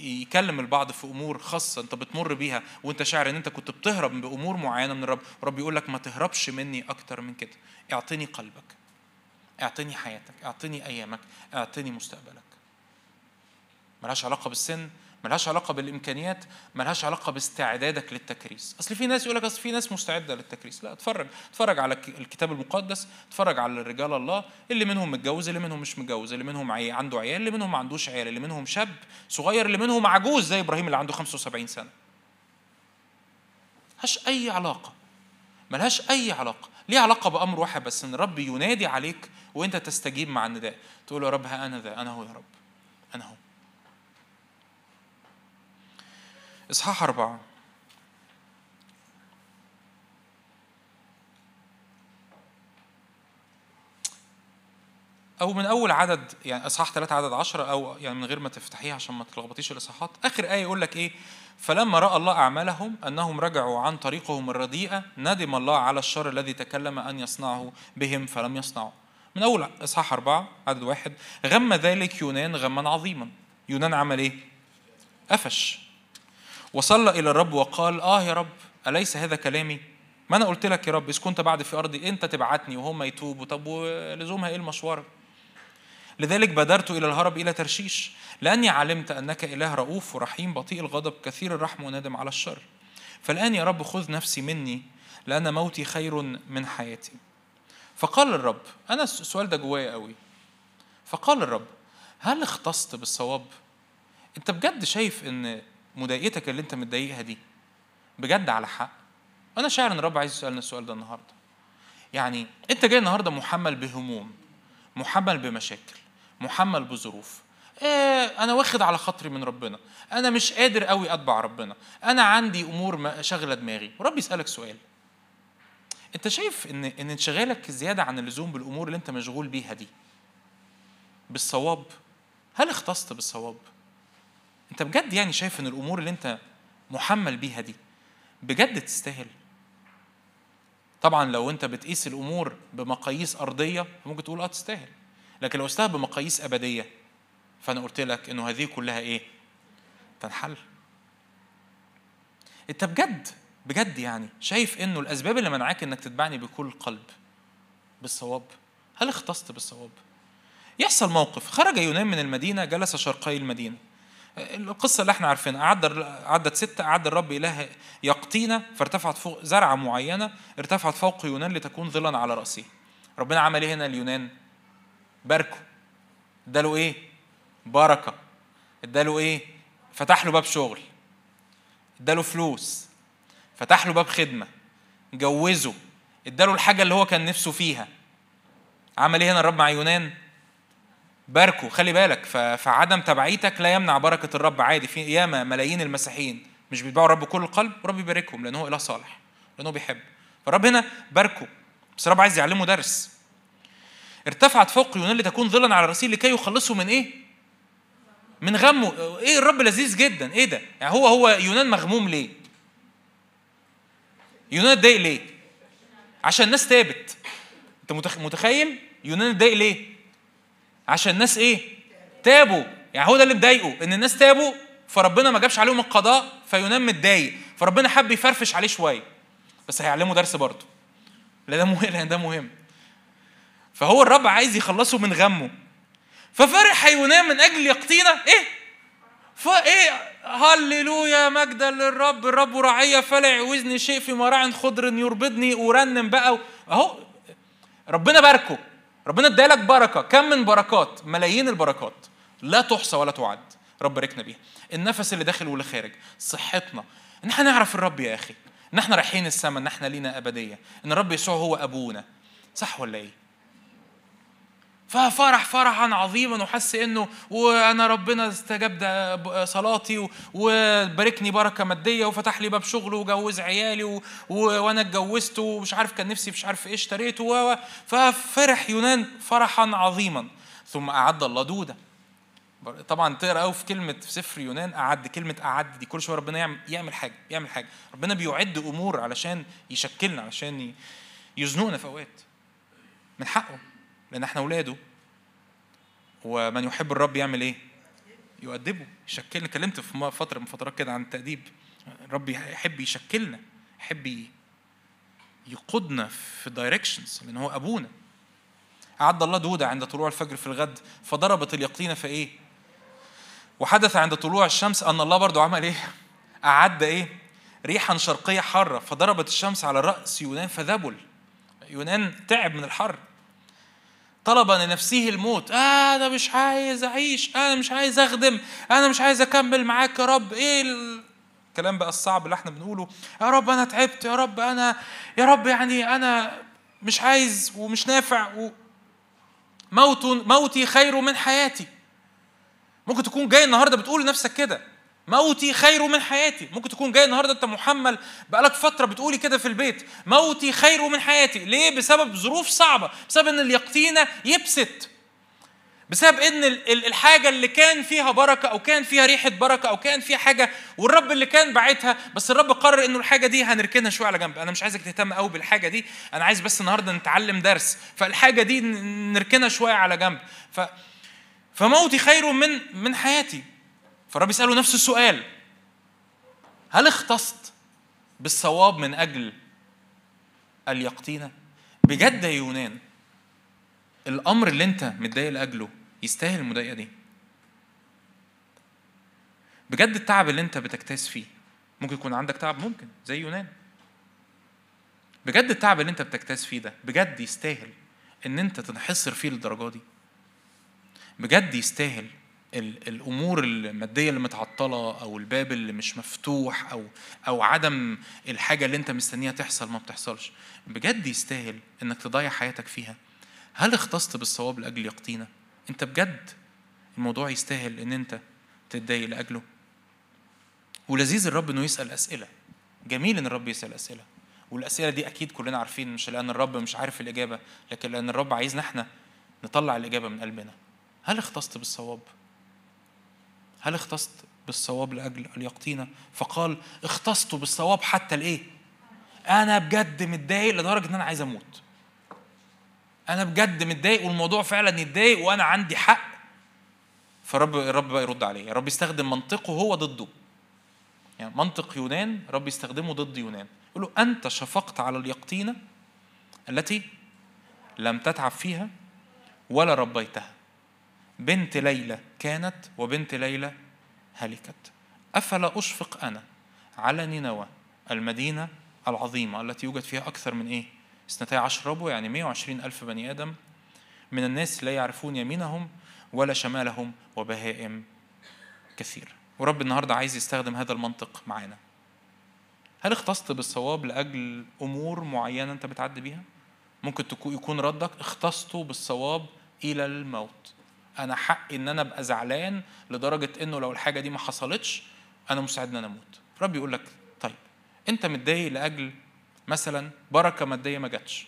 يكلم البعض في أمور خاصة أنت بتمر بيها وأنت شاعر إن أنت كنت بتهرب بأمور معينة من الرب ورب يقول لك ما تهربش مني أكتر من كده. اعطني قلبك اعطني حياتك اعطني أيامك اعطني مستقبلك. ملهاش علاقة بالسن ملهاش علاقة بالإمكانيات ملهاش علاقة باستعدادك للتكريس. أصل في ناس يقول لك أصل في ناس مستعدة للتكريس. لا اتفرج. اتفرج على الكتاب المقدس اتفرج على رجال الله. اللي منهم متجوز اللي منهم مش متجوز اللي منهم عي... عنده عيال اللي منهم ما عندوش عيال اللي منهم شاب صغير اللي منهم عجوز زي إبراهيم اللي عنده 75 سنة. ملهاش أي علاقة. ملهاش أي علاقة. ليه علاقة بأمر واحد بس؟ إن الرب ينادي عليك وأنت تستجيب مع النداء. تقول يا رب ها أنا ذا أنا هو يا رب. أنا هو. إصحاح أربعة. أو من أول عدد يعني إصحاح ثلاثة عدد عشرة أو يعني من غير ما تفتحيها عشان ما تلخبطيش الإصحاحات. آخر آية يقول لك إيه؟ فلما رأى الله أعمالهم أنهم رجعوا عن طريقهم الرديئة ندم الله على الشر الذي تكلم أن يصنعه بهم فلم يصنعه من أول إصحاح أربعة عدد واحد غم ذلك يونان غما عظيما. يونان عمل إيه؟ قفش. وصلى إلى الرب وقال آه يا رب أليس هذا كلامي؟ ما أنا قلت لك يا رب إذا كنت بعد في أرضي أنت تبعتني وهم يتوبوا. طب ولزومها إيه المشوار؟ لذلك بادرت إلى الهرب إلى ترشيش لأني علمت أنك إله رؤوف ورحيم بطيء الغضب كثير الرحم ونادم على الشر. فالآن يا رب خذ نفسي مني لأن موتي خير من حياتي. فقال الرب أنا السؤال ده جوايا قوي. فقال الرب هل اختصت بالصواب؟ أنت بجد شايف إن مضايقتك اللي انت متضايقها دي. بجد على حق. أنا شاعر إن الرب عايز يسألنا السؤال ده النهارده. يعني أنت جاي النهارده محمل بهموم محمل بمشاكل محمل بظروف. إيه أنا واخد على خاطري من ربنا. أنا مش قادر قوي اتبع ربنا. أنا عندي أمور شاغلة دماغي. ورب يسألك سؤال. أنت شايف إن إن انشغالك زيادة عن اللزوم بالأمور اللي أنت مشغول بيها دي؟ بالصواب. هل اختصت بالصواب؟ انت بجد يعني شايف ان الأمور اللي انت محمل بيها دي بجد تستاهل؟ طبعا لو انت بتقيس الأمور بمقاييس أرضية ممكن تقول آه تستاهل. لكن لو قستها بمقاييس أبدية فأنا قلت لك إنه هذه كلها إيه؟ تنحل. أنت بجد بجد يعني شايف إنه الأسباب اللي منعاك إنك تتبعني بكل قلب بالصواب؟ هل اختصت بالصواب؟ يحصل موقف. خرج يونان من المدينة جلس شرقي المدينة. القصة اللي إحنا عارفينها. عدى عدت ستة عد الرب إله يقطينا فارتفعت فوق زرعة معينة ارتفعت فوق يونان لتكون ظلا على رأسه. ربنا عمل إيه هنا اليونان؟ باركه. اداله إيه؟ بركة. اداله إيه؟ فتح له باب شغل. اداله فلوس. فتح له باب خدمة. جوزه. اداله الحاجة اللي هو كان نفسه فيها. عمل إيه هنا الرب مع يونان؟ باركه خلي بالك فعدم تبعيتك لا يمنع بركة الرب عادي في ياما ملايين المسيحيين مش بيتبعوا الرب كل القلب ورب يباركهم لأنه هو إله صالح لأنه بيحب فالرب هنا باركه بس الرب عايز يعلمه درس ارتفعت فوق يونان لتكون ظلا على راسه لكي يخلصه من إيه؟ من غمه إيه الرب لذيذ جدا إيه ده؟ يعني هو هو يونان مغموم ليه؟ يونان اتضايق ليه؟ عشان الناس تابت أنت متخيل؟ يونان اتضايق ليه؟ عشان الناس إيه؟ تابوا. يعني هو ده اللي مضايقه إن الناس تابوا فربنا ما جابش عليهم القضاء فيونان متضايق. فربنا حب يفرفش عليه شوية بس هيعلمه درس برضه. لا ده مهم لأن ده مهم. فهو الرب عايز يخلصه من غمه. ففرح يونان من أجل يقطينا إيه؟ فإيه؟ هللويا مجدا للرب الرب رعية فلا يعوزني شيء في مراع خضر يربضني ورنم بقى أهو ربنا باركه. ربنا ادالك بركة. كم من بركات؟ ملايين البركات. لا تحصى ولا تعد. رب باركنا بيها. النفس اللي داخل واللي خارج. صحتنا. إن إحنا نعرف الرب يا أخي. إن إحنا رايحين السماء إن إحنا لينا أبدية. إن الرب يسوع هو أبونا. صح ولا إيه؟ ففرح فرحا عظيما وحس إنه وأنا ربنا استجاب صلاتي وباركني بركة مادية وفتح لي باب شغل وجوز عيالي. وأنا اتجوزت ومش عارف كان نفسي مش عارف إيه اشتريته و... ففرح يونان فرحا عظيما. ثم أعد الله دودة. طبعا تقرأ قوي في كلمة في سفر يونان أعد كلمة أعد دي كل شوية ربنا يعمل يعمل حاجة يعمل حاجة. ربنا بيعد أمور علشان يشكلنا علشان يزنقنا في أوقات من حقه لأن إحنا اولاده ومن يحب الرب يعمل إيه؟ يؤدبه. يشكلنا. كلمت في فترة من فترات كده عن التأديب. الرب يحب يشكلنا. يحب يقودنا في دايركشنز لأن هو أبونا. أعد الله دودة عند طلوع الفجر في الغد. فضربت اليقطين فإيه؟ وحدث عند طلوع الشمس أن الله برضو عمل إيه؟ أعد إيه؟ ريحا شرقية حارة. فضربت الشمس على رأس يونان فذبل. يونان تعب من الحر. طلب لنفسه الموت. آه أنا مش عايز أعيش أنا مش عايز أخدم أنا مش عايز أكمل معاك يا رب. إيه الكلام بقى الصعب اللي إحنا بنقوله. يا رب أنا تعبت يا رب أنا يا رب يعني أنا مش عايز ومش نافع و... موت موتي خير من حياتي. ممكن تكون جاي النهارده بتقول لنفسك كده. موتي خير من حياتي. ممكن تكون جاي النهارده انت محمل بقالك فترة بتقولي كده في البيت. موتي خير من حياتي. ليه؟ بسبب ظروف صعبة. بسبب إن اليقطينة يبست. بسبب إن الحاجة اللي كان فيها بركة أو كان فيها ريحة بركة أو كان فيها حاجة والرب اللي كان باعتها بس الرب قرر إنه الحاجة دي هنركنها شوية على جنب. أنا مش عايزك تهتم قوي بالحاجة دي. أنا عايز بس النهارده نتعلم درس. فالحاجة دي نركنها شوية على جنب. ف فموتي خير من من حياتي. فالرب يسأله نفس السؤال. هل اختصت بالصواب من أجل اليقطينه بجد يا يونان الأمر اللي أنت متضايق لأجله يستاهل المضايقة دي. بجد التعب اللي أنت بتجتاز فيه ممكن يكون عندك تعب؟ ممكن زي يونان. بجد التعب اللي أنت بتجتاز فيه ده بجد يستاهل إن أنت تنحصر فيه للدرجة دي؟ بجد يستاهل الأمور المادية اللي متعطلة أو الباب اللي مش مفتوح أو أو عدم الحاجة اللي أنت مستنيها تحصل ما بتحصلش. بجد يستاهل إنك تضيع حياتك فيها. هل اختصت بالصواب لأجل يقطينا؟ أنت بجد الموضوع يستاهل إن أنت تتضايق لأجله؟ ولذيذ الرب إنه يسأل أسئلة. جميل إن الرب يسأل أسئلة. والأسئلة دي أكيد كلنا عارفين مش لأن الرب مش عارف الإجابة لكن لأن الرب عايزنا إحنا نطلع الإجابة من قلبنا. هل اختصت بالصواب؟ هل اختصت بالصواب لأجل اليقطينه فقال اختصت بالصواب حتى الايه أنا بجد متضايق لدرجة إن أنا عايز أموت. أنا بجد متضايق والموضوع فعلا يتضايق وأنا عندي حق. فرب الرب بقى يرد عليه. الرب يستخدم منطقه هو ضده. يعني منطق يونان رب يستخدمه ضد يونان. يقول له أنت شفقت على اليقطينه التي لم تتعب فيها ولا ربيتها. بنت ليلى كانت وبنت ليلى هلكت. أفلا أشفق أنا على نينوى المدينة العظيمة التي يوجد فيها أكثر من إيه؟ اثنتي عشر ربو يعني 120 ألف بني آدم. من الناس لا يعرفون يمينهم ولا شمالهم وبهائم كثير. ورب النهاردة عايز يستخدم هذا المنطق معانا. هل اختصت بالصواب لأجل أمور معينة أنت بتعدي بيها؟ ممكن يكون ردك اختصت بالصواب إلى الموت. أنا حقي إن أنا أبقى زعلان لدرجة إنه لو الحاجة دي ما حصلتش أنا مساعد إن أنا أموت. رب يقول لك طيب أنت متضايق لأجل مثلا بركة مادية ما جاتش.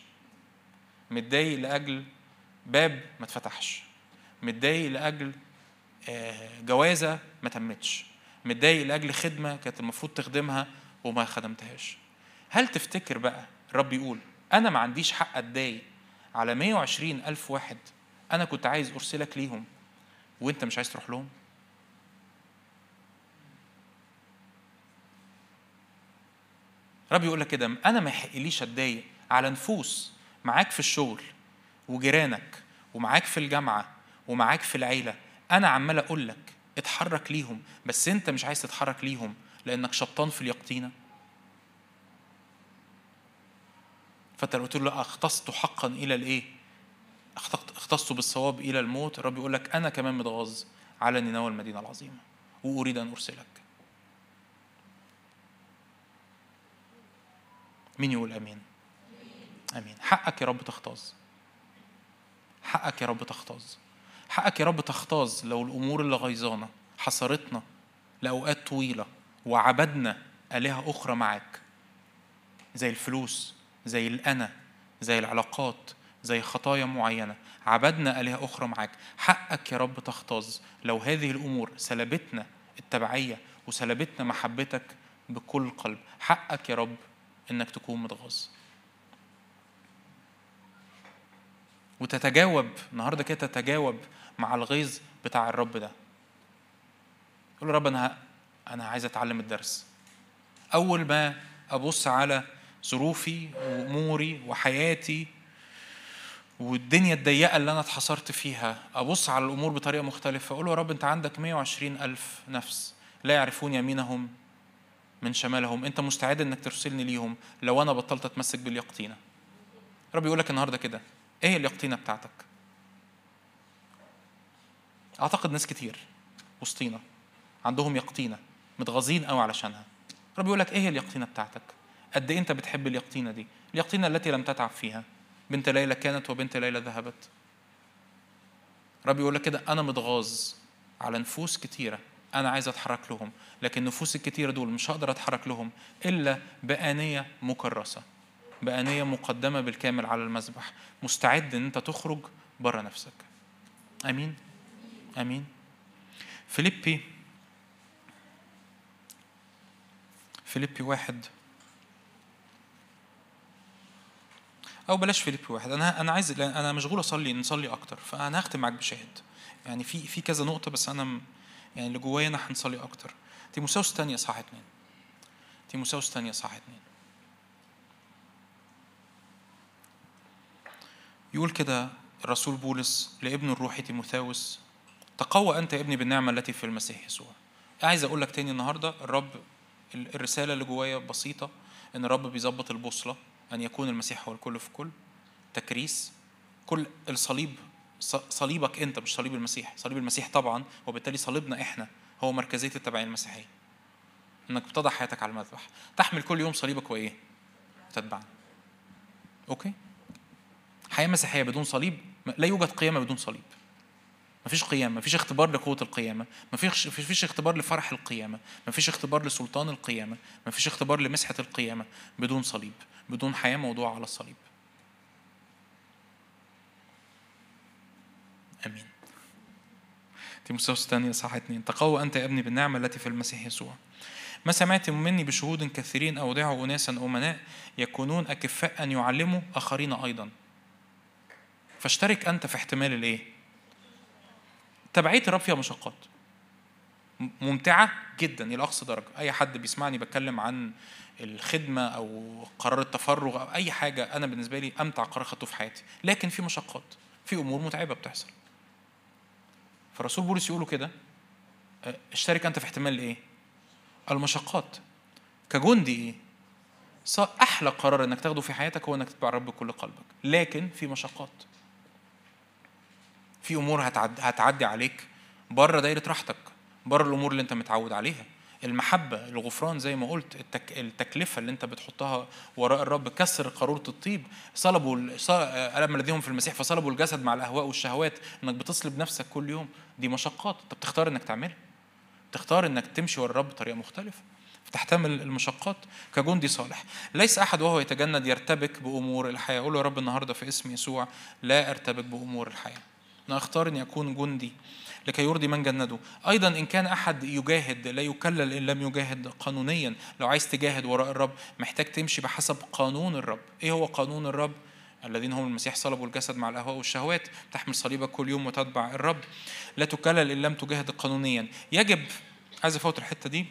متضايق لأجل باب ما اتفتحش. متضايق لأجل آه، جوازة ما تمتش. متضايق لأجل خدمة كانت المفروض تخدمها وما خدمتهاش. هل تفتكر بقى الرب يقول أنا ما عنديش حق أتضايق على 120 ألف واحد أنا كنت عايز أرسلك ليهم وأنت مش عايز تروح لهم؟ رب يقول لك كده أنا ما يحقليش أتضايق؟ على نفوس معاك في الشغل وجيرانك ومعاك في الجامعة ومعاك في العيلة أنا عمال أقول لك اتحرك ليهم بس أنت مش عايز تتحرك ليهم لأنك شبطان في اليقطينه فأنت لو قلت له أختصت حقا إلى الإيه؟ اختصت بالصواب إلى الموت الرب يقول لك أنا كمان متغاظ على نينوى المدينة العظيمة وأريد أن أرسلك. مين يقول آمين؟ آمين. حقك يا رب تختاظ. حقك يا رب تختاظ. حقك يا رب تختاظ لو الأمور اللي غيظانا حصرتنا لأوقات طويلة وعبدنا آلهة أخرى معاك زي الفلوس زي الأنا زي العلاقات زي خطايا معينة. عبدنا آلهة أخرى معاك. حقك يا رب تختاظ. لو هذه الأمور سلبتنا التبعية وسلبتنا محبتك بكل قلب حقك يا رب إنك تكون متغاظ. وتتجاوب النهارده كده تتجاوب مع الغيظ بتاع الرب ده. قول رب أنا أنا عايز أتعلم الدرس. أول ما أبص على ظروفي وأموري وحياتي والدنيا الضيقة اللي أنا اتحصرت فيها أبص على الأمور بطريقة مختلفة أقول له يا رب أنت عندك 120 ألف نفس لا يعرفون يمينهم من شمالهم أنت مستعد إنك ترسلني ليهم لو أنا بطلت أتمسك باليقطينة؟ رب يقول لك النهاردة كده إيه اليقطينة بتاعتك؟ أعتقد ناس كتير وسطينا عندهم يقطينة متغاظين قوي علشانها. رب يقول لك إيه اليقطينة بتاعتك؟ قد إيه أنت بتحب اليقطينة دي؟ اليقطينة التي لم تتعب فيها. بنت ليلى كانت وبنت ليلى ذهبت. رب يقول لك كده أنا متغاظ على نفوس كتيرة أنا عايز أتحرك لهم لكن النفوس الكتيرة دول مش هقدر أتحرك لهم إلا بآنية مكرسة بآنية مقدمة بالكامل على المذبح مستعد إن أنت تخرج بره نفسك. أمين؟ أمين؟ فيليبي فيليبي واحد أو بلاش فيليبي واحد. أنا أنا عايز أنا مشغول أصلي نصلي أكتر فأنا هختم معاك بشاهد يعني في في كذا نقطة بس أنا يعني اللي جوايا أنا هنصلي أكتر. تيموساوس الثانية صح اتنين. تيموساوس الثانية صح اتنين. يقول كده الرسول بولس لابن الروحي تيموثاوس تقوى أنت يا ابني بالنعمة التي في المسيح يسوع. عايز أقول لك تاني النهارده الرب الرسالة اللي جوايا بسيطة إن الرب بيظبط البوصلة. أن يكون المسيح هو الكل في كل تكريس. كل الصليب صليبك أنت مش صليب المسيح. صليب المسيح طبعا وبالتالي صليبنا إحنا هو مركزية التبعية المسيحية. إنك بتضع حياتك على المذبح. تحمل كل يوم صليبك وإيه وتتبعني أوكي؟ حياة مسيحية بدون صليب لا يوجد قيامة بدون صليب. مفيش قيامة مفيش اختبار لقوة القيامة مفيش مفيش اختبار لفرح القيامة مفيش اختبار لسلطان القيامة مفيش اختبار لمسحة القيامة بدون صليب بدون حياة موضوع على الصليب. آمين. تيموثاوس الثانية صح اثنين. تقوى أنت يا ابني بالنعمة التي في المسيح يسوع. ما سمعت مني بشهود كثيرين أودعوا أناسا أمناء يكونون أكفاء أن يعلموا آخرين أيضا. فاشترك أنت في احتمال الإيه؟ تبعية الرب فيها مشقات. ممتعة جدا إلى أقصى درجة. أي حد بيسمعني بتكلم عن الخدمة أو قرار التفرغ أو أي حاجة أنا بالنسبة لي أمتع قرار خدته في حياتي. لكن في مشقات في أمور متعبة بتحصل. فرسول بولس يقولوا كده أه، اشترك أنت في احتمال إيه؟ المشقات. كجندي إيه؟ أحلى قرار إنك تاخده في حياتك هو إنك تتبع الرب بكل قلبك. لكن في مشقات. في أمور هتعدي, عليك بره دايرة راحتك بره الأمور اللي أنت متعود عليها. المحبة الغفران زي ما قلت التك... التكلفة اللي أنت بتحطها وراء الرب كسر قارورة الطيب. صلبوا ألم الذين في المسيح فصلبوا الجسد مع الأهواء والشهوات إنك بتصلب نفسك كل يوم. دي مشقات. أنت بتختار إنك تعملها. تختار إنك تمشي ورا الرب بطريقة مختلفة. فتحتمل المشقات. كجندي صالح. ليس أحد وهو يتجند يرتبك بأمور الحياة. قول يا رب النهاردة في اسم يسوع لا أرتبك بأمور الحياة. أنا أختار أن أكون جندي لكي يرضي من جنده. أيضا إن كان أحد يجاهد لا يكلل إن لم يجاهد قانونيا. لو عايز تجاهد وراء الرب محتاج تمشي بحسب قانون الرب. إيه هو قانون الرب؟ الذين هم المسيح صلبوا الجسد مع الأهواء والشهوات. تحمل صليبك كل يوم وتتبع الرب. لا تكلل إن لم تجاهد قانونيا. يجب عايز أفوت الحتة دي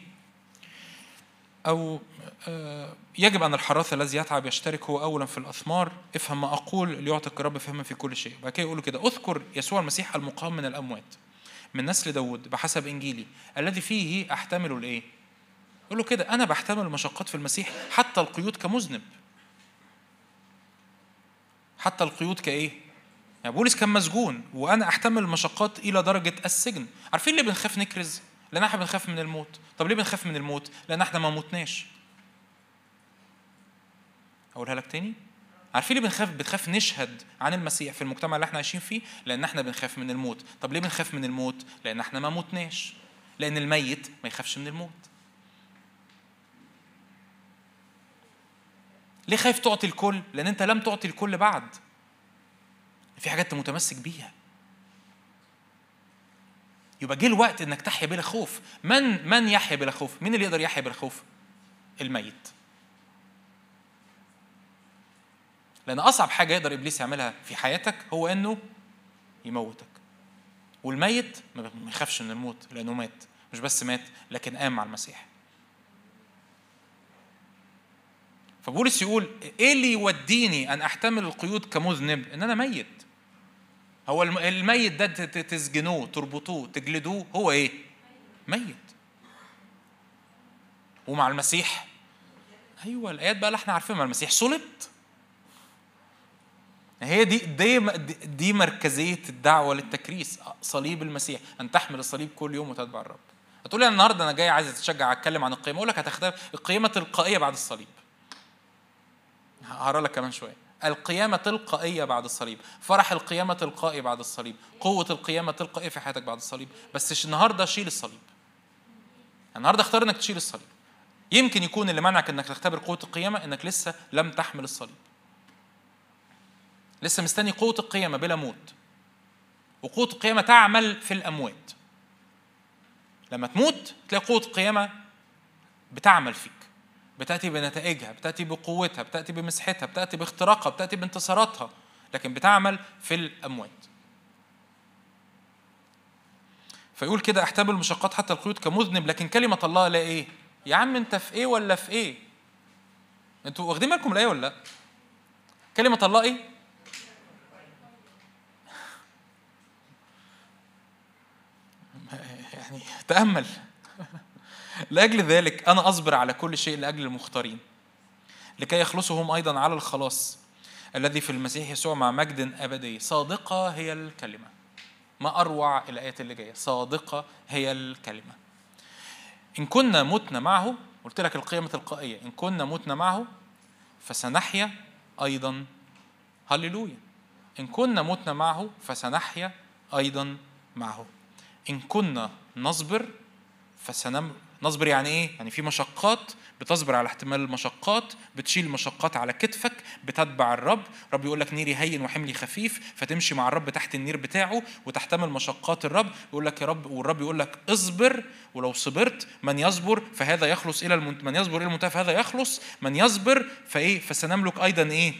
أو آه، يجب أن الحراث الذي يتعب يشترك هو أولا في الأثمار افهم ما أقول ليعطيك الرب فهما في كل شيء بعد كده يقولوا كده أذكر يسوع المسيح المقام من الأموات من نسل داود بحسب إنجيلي الذي فيه أحتمل الإيه؟ يقول له كده أنا بحتمل المشقات في المسيح حتى القيود كمذنب حتى القيود كإيه؟ يعني بولس كان مسجون وأنا أحتمل المشقات إلى درجة السجن عارفين ليه بنخاف نكرز؟ لأن إحنا بنخاف من الموت. طب ليه بنخاف من الموت؟ لأن إحنا ما موتناش. أقولها لك تاني؟ عارفين ليه بنخاف؟ بتخاف نشهد عن المسيح في المجتمع اللي إحنا عايشين فيه؟ لأن إحنا بنخاف من الموت. طب ليه بنخاف من الموت؟ لأن إحنا ما متناش لأن الميت ما يخافش من الموت. ليه خايف تعطي الكل؟ لأن أنت لم تعطي الكل بعد. في حاجات أنت متمسك بيها. يبقى جه الوقت إنك تحيا بلا خوف. من من يحيا بلا خوف؟ مين اللي يقدر يحيا بلا خوف؟ الميت. لأن أصعب حاجة يقدر إبليس يعملها في حياتك هو إنه يموتك. والميت ما يخافش من الموت لأنه مات. مش بس مات لكن قام مع المسيح. فبولس يقول إيه اللي يوديني أن أحتمل القيود كمذنب؟ إن أنا ميت. هو الميت ده تسجنوه تربطوه تجلدوه هو إيه؟ ميت. ومع المسيح. أيوه الآيات بقى اللي إحنا عارفينها المسيح صلبت. هي دي دي دي مركزية الدعوة للتكريس صليب المسيح. أن تحمل الصليب كل يوم وتتبع الرب. هتقولي أنا النهارده أنا جاي عايز أتشجع اتكلم عن القيامه أقول لك هتختار القيامه تلقائية بعد الصليب. هقرأ لك كمان شوية. القيامة تلقائية بعد الصليب. فرح القيامة تلقائي بعد الصليب. قوة القيامة تلقائية في حياتك بعد الصليب. بس النهاردة شيل الصليب. النهاردة اختار إنك تشيل الصليب. يمكن يكون اللي منعك إنك تختبر قوة القيامة إنك لسه لم تحمل الصليب. لسه مستني قوة القيامة بلا موت. وقوة القيامة تعمل في الأموات. لما تموت تلاقي قوة القيامة بتعمل فيك. بتأتي بنتائجها بتأتي بقوتها بتأتي بمسحتها بتأتي باختراقها بتأتي بانتصاراتها لكن بتعمل في الأموات. فيقول كده احتمل المشقات حتى القيود كمذنب لكن كلمة الله لا إيه؟ يا عم أنت في إيه ولا في إيه؟ أنتوا واخدين بالكم الآية ولا لأ؟ كلمة الله إيه؟ يعني تأمل. لأجل ذلك أنا أصبر على كل شيء لأجل المختارين لكي يخلصوا هم أيضا على الخلاص الذي في المسيح يسوع مع مجد أبدي. صادقة هي الكلمة. ما أروع الآيات اللي جاية. صادقة هي الكلمة. إن كنا متنا معه قلت لك القيمة التلقائية إن كنا متنا معه فسنحيا أيضا. هللويا. إن كنا متنا معه فسنحيا أيضا معه. إن كنا نصبر فسنم نصبر يعني إيه؟ يعني في مشقات بتصبر على احتمال المشقات بتشيل المشقات على كتفك بتتبع الرب. رب يقول لك نيري هين وحملي خفيف فتمشي مع الرب تحت النير بتاعه وتحتمل مشقات الرب. يقول لك يا رب والرب يقول لك اصبر ولو صبرت من يصبر فهذا يخلص إلى المنت... من يصبر إلى المنتهى فهذا يخلص. من يصبر فإيه؟ فسنملك أيضا إيه؟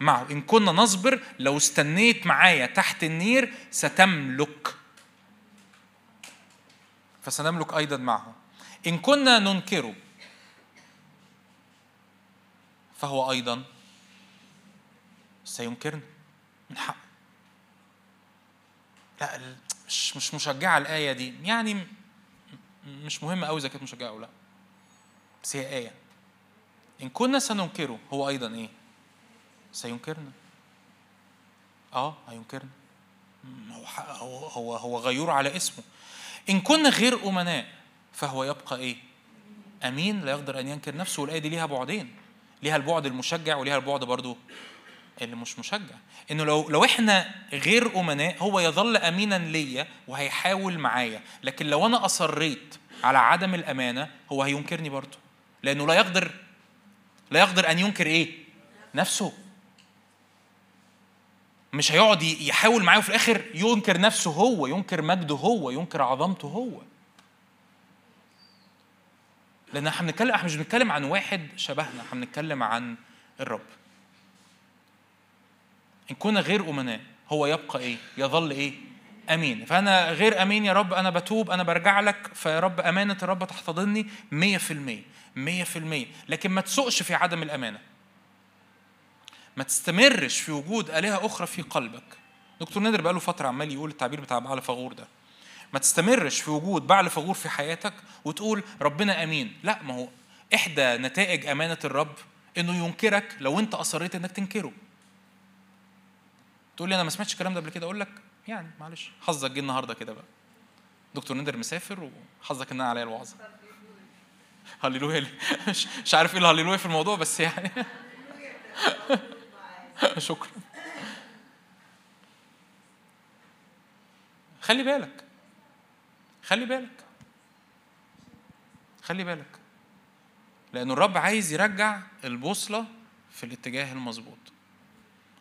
معه. إن كنا نصبر لو استنيت معايا تحت النير ستملك. فسنملك أيضا معه. إن كنا ننكره فهو أيضا سينكرنا من حق لا مش مش مشجعة الآية دي. يعني مش مهم قوي إذا كانت مشجعة أو لا. بس هي آية. إن كنا سننكره هو أيضا إيه؟ سينكرنا. آه هينكرنا. هو هو هو غيور على اسمه. إن كنا غير أمناء فهو يبقى إيه؟ أمين لا يقدر أن ينكر نفسه والآية دي ليها بعدين. ليها البعد المشجع وليها البعد برضو اللي مش مشجع. إنه لو لو إحنا غير أمناء هو يظل امينا ليا وهيحاول معايا. لكن لو أنا أصريت على عدم الأمانة هو هينكرني برضه لأنه لا يقدر لا يقدر أن ينكر إيه؟ نفسه. مش هيقعد يحاول معاه وفي الآخر ينكر نفسه هو ينكر مجده هو ينكر عظمته هو. لأن إحنا بنتكلم إحنا مش بنتكلم عن واحد شبهنا إحنا بنتكلم عن الرب. إن كنا غير أمناء هو يبقى إيه؟ يظل إيه؟ أمين. فأنا غير أمين يا رب أنا بتوب أنا برجع لك فيا رب أمانة الرب تحتضني 100% 100% لكن ما تسوقش في عدم الأمانة. ما تستمرش في وجود آلهة أخرى في قلبك. دكتور نادر بقاله فترة عمال يقول التعبير بتاع بعل فغور ده. ما تستمرش في وجود بعل فغور في حياتك وتقول ربنا أمين. لا ما هو إحدى نتائج أمانة الرب إنه ينكرك لو أنت أصريت إنك تنكره. تقول لي أنا ما سمعتش الكلام ده قبل كده؟ أقول لك يعني معلش. حظك جه النهارده كده بقى. دكتور نادر مسافر وحظك إن أنا عليا الوعظة. هللويا مش عارف إيه الهللويا في الموضوع بس يعني. شكرا. خلي بالك. خلي بالك. خلي بالك. لأن الرب عايز يرجع البوصلة في الاتجاه المظبوط.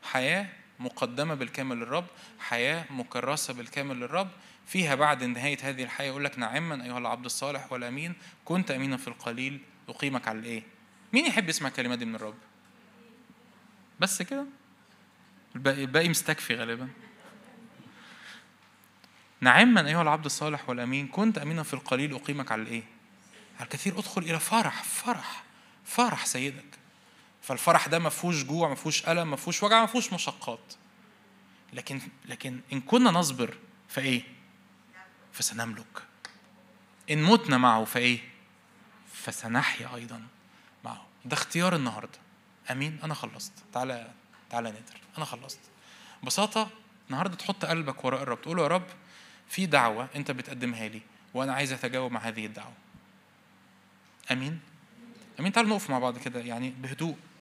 حياة مقدمة بالكامل للرب حياة مكرسة بالكامل للرب. فيها بعد نهاية هذه الحياة يقول لك نعما أيها العبد الصالح والأمين كنت أمينا في القليل. أقيمك على الإيه؟ مين يحب يسمع الكلمات دي من الرب؟ بس كده. الباقي, مستكفي غالبا. نعما أيها العبد الصالح والأمين كنت أمينا في القليل أقيمك على الإيه؟ على الكثير. أدخل إلى فرح فرح فرح سيدك. فالفرح ده ما فيهوش جوع ما فيهوش ألم ما فيهوش وجع ما فيهوش مشقات. لكن لكن إن كنا نصبر فايه فسنملك. إن متنا معه فايه فسنحيا أيضا معه. ده اختيار النهارده. أمين أنا خلصت. تعالى تعالى نادر. أنا خلصت. ببساطة النهارده تحط قلبك وراء الرب. تقول له يا رب في دعوة أنت بتقدمها لي وأنا عايز أتجاوب مع هذه الدعوة. آمين؟ آمين؟ تعالوا نقف مع بعض كده يعني بهدوء.